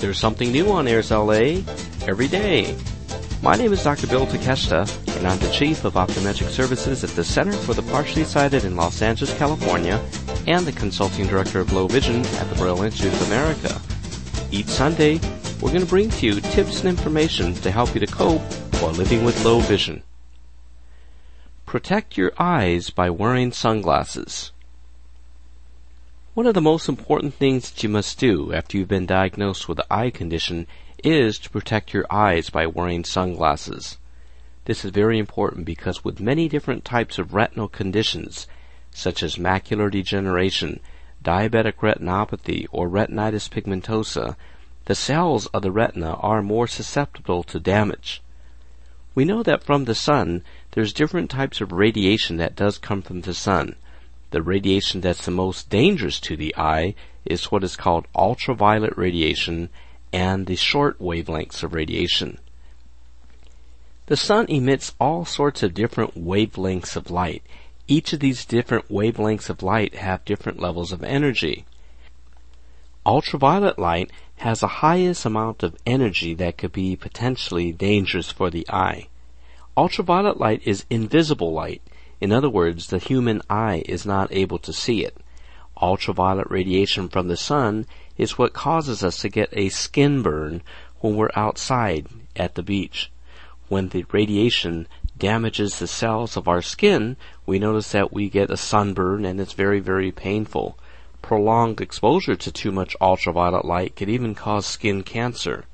There's something new on Airs LA every day. My name is Dr. Bill Takeshita, and I'm the Chief of Optometric Services at the Center for the Partially Sighted in Los Angeles, California, and the Consulting Director of Low Vision at the Braille Institute of America. Each Sunday, we're going to bring to you tips and information to help you to cope while living with low vision. Protect your eyes by wearing sunglasses. One of the most important things that you must do after you've been diagnosed with an eye condition is to protect your eyes by wearing sunglasses. This is very important because with many different types of retinal conditions, such as macular degeneration, diabetic retinopathy, or retinitis pigmentosa, the cells of the retina are more susceptible to damage. We know that from the sun, there's different types of radiation that does come from the sun. The radiation that's the most dangerous to the eye is what is called ultraviolet radiation and the short wavelengths of radiation. The sun emits all sorts of different wavelengths of light. Each of these different wavelengths of light have different levels of energy. Ultraviolet light has the highest amount of energy that could be potentially dangerous for the eye. Ultraviolet light is invisible light. In other words, the human eye is not able to see it. Ultraviolet radiation from the sun is what causes us to get a skin burn when we're outside at the beach. When the radiation damages the cells of our skin, we notice that we get a sunburn and it's very, very painful. Prolonged exposure to too much ultraviolet light could even cause skin cancer.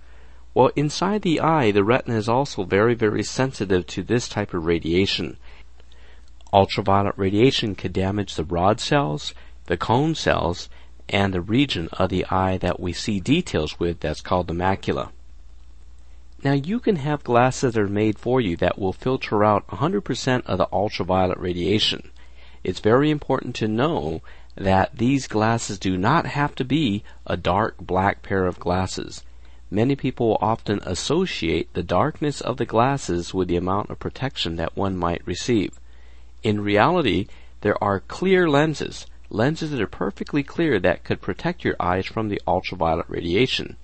Well, inside the eye, the retina is also very, very sensitive to this type of radiation. Ultraviolet radiation could damage the rod cells, the cone cells, and the region of the eye that we see details with that's called the macula. Now you can have glasses that are made for you that will filter out 100% of the ultraviolet radiation. It's very important to know that these glasses do not have to be a dark black pair of glasses. Many people often associate the darkness of the glasses with the amount of protection that one might receive. In reality, there are clear lenses, lenses that are perfectly clear that could protect your eyes from the ultraviolet radiation.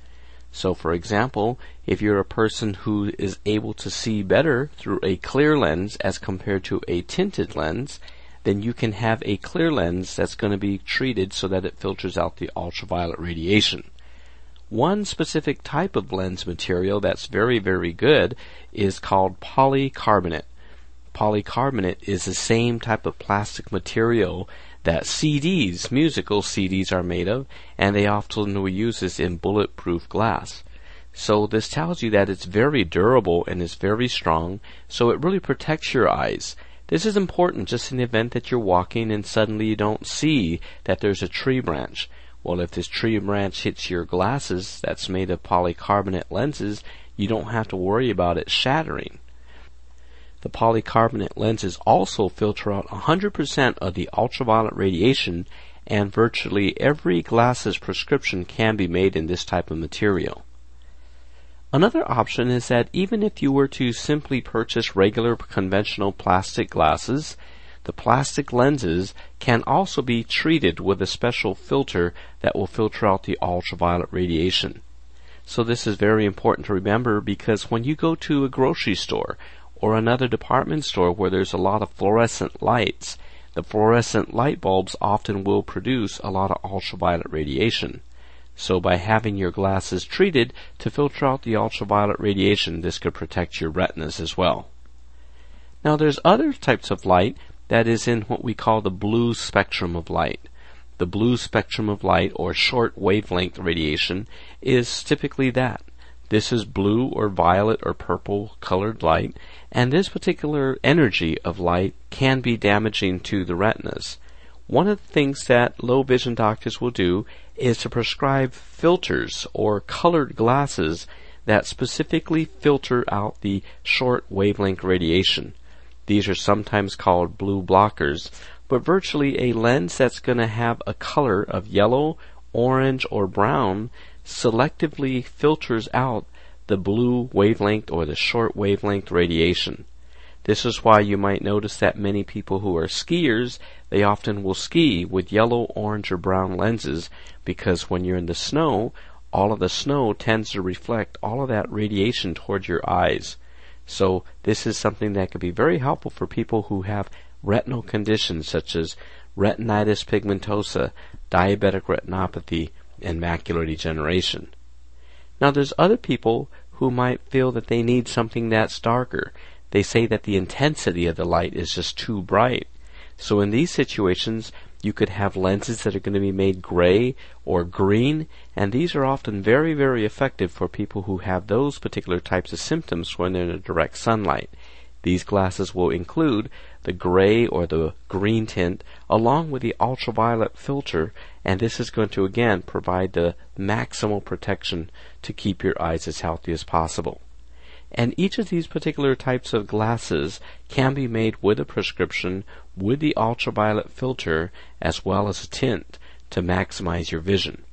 So for example, if you're a person who is able to see better through a clear lens as compared to a tinted lens, then you can have a clear lens that's going to be treated so that it filters out the ultraviolet radiation. One specific type of lens material that's very, very good is called polycarbonate. Polycarbonate is the same type of plastic material that CDs, musical CDs are made of, and they often will use this in bulletproof glass. So this tells you that it's very durable and is very strong, so it really protects your eyes. This is important just in the event that you're walking and suddenly you don't see that there's a tree branch. Well, if this tree branch hits your glasses that's made of polycarbonate lenses, you don't have to worry about it shattering. The polycarbonate lenses also filter out 100% of the ultraviolet radiation and virtually every glasses prescription can be made in this type of material. Another option is that even if you were to simply purchase regular conventional plastic glasses, the plastic lenses can also be treated with a special filter that will filter out the ultraviolet radiation. So this is very important to remember because when you go to a grocery store or another department store where there's a lot of fluorescent lights, the fluorescent light bulbs often will produce a lot of ultraviolet radiation. So by having your glasses treated to filter out the ultraviolet radiation, this could protect your retinas as well. Now there's other types of light that is in what we call the blue spectrum of light. The blue spectrum of light or short wavelength radiation is typically that. This is blue or violet or purple colored light, and this particular energy of light can be damaging to the retinas. One of the things that low vision doctors will do is to prescribe filters or colored glasses that specifically filter out the short wavelength radiation. These are sometimes called blue blockers, but virtually a lens that's going to have a color of yellow, orange, or brown selectively filters out the blue wavelength or the short wavelength radiation. This is why you might notice that many people who are skiers, they often will ski with yellow, orange, or brown lenses because when you're in the snow, all of the snow tends to reflect all of that radiation towards your eyes. So this is something that could be very helpful for people who have retinal conditions such as retinitis pigmentosa, diabetic retinopathy, and macular degeneration. Now there's other people who might feel that they need something that's darker. They say that the intensity of the light is just too bright. So in these situations, you could have lenses that are going to be made gray or green, and these are often very, very effective for people who have those particular types of symptoms when they're in direct sunlight. These glasses will include the gray or the green tint along with the ultraviolet filter, and this is going to again provide the maximal protection to keep your eyes as healthy as possible. And each of these particular types of glasses can be made with a prescription with the ultraviolet filter as well as a tint to maximize your vision.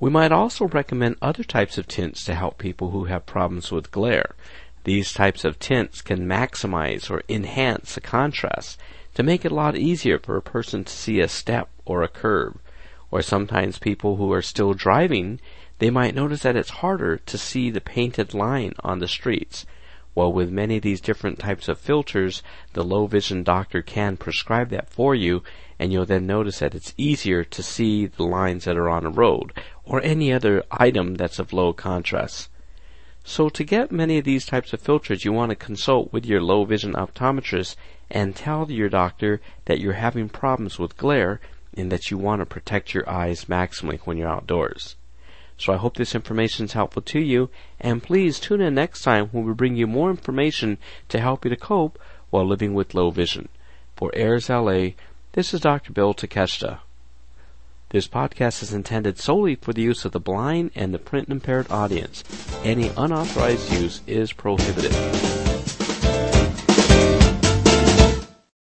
We might also recommend other types of tints to help people who have problems with glare. These types of tints can maximize or enhance the contrast to make it a lot easier for a person to see a step or a curve. Or sometimes people who are still driving they might notice that it's harder to see the painted line on the streets. Well, with many of these different types of filters, the low vision doctor can prescribe that for you, and you'll then notice that it's easier to see the lines that are on a road, or any other item that's of low contrast. So to get many of these types of filters, you want to consult with your low vision optometrist and tell your doctor that you're having problems with glare and that you want to protect your eyes maximally when you're outdoors. So I hope this information is helpful to you, and please tune in next time when we bring you more information to help you to cope while living with low vision. For Airs LA, this is Dr. Bill Takeshita. This podcast is intended solely for the use of the blind and the print impaired audience. Any unauthorized use is prohibited.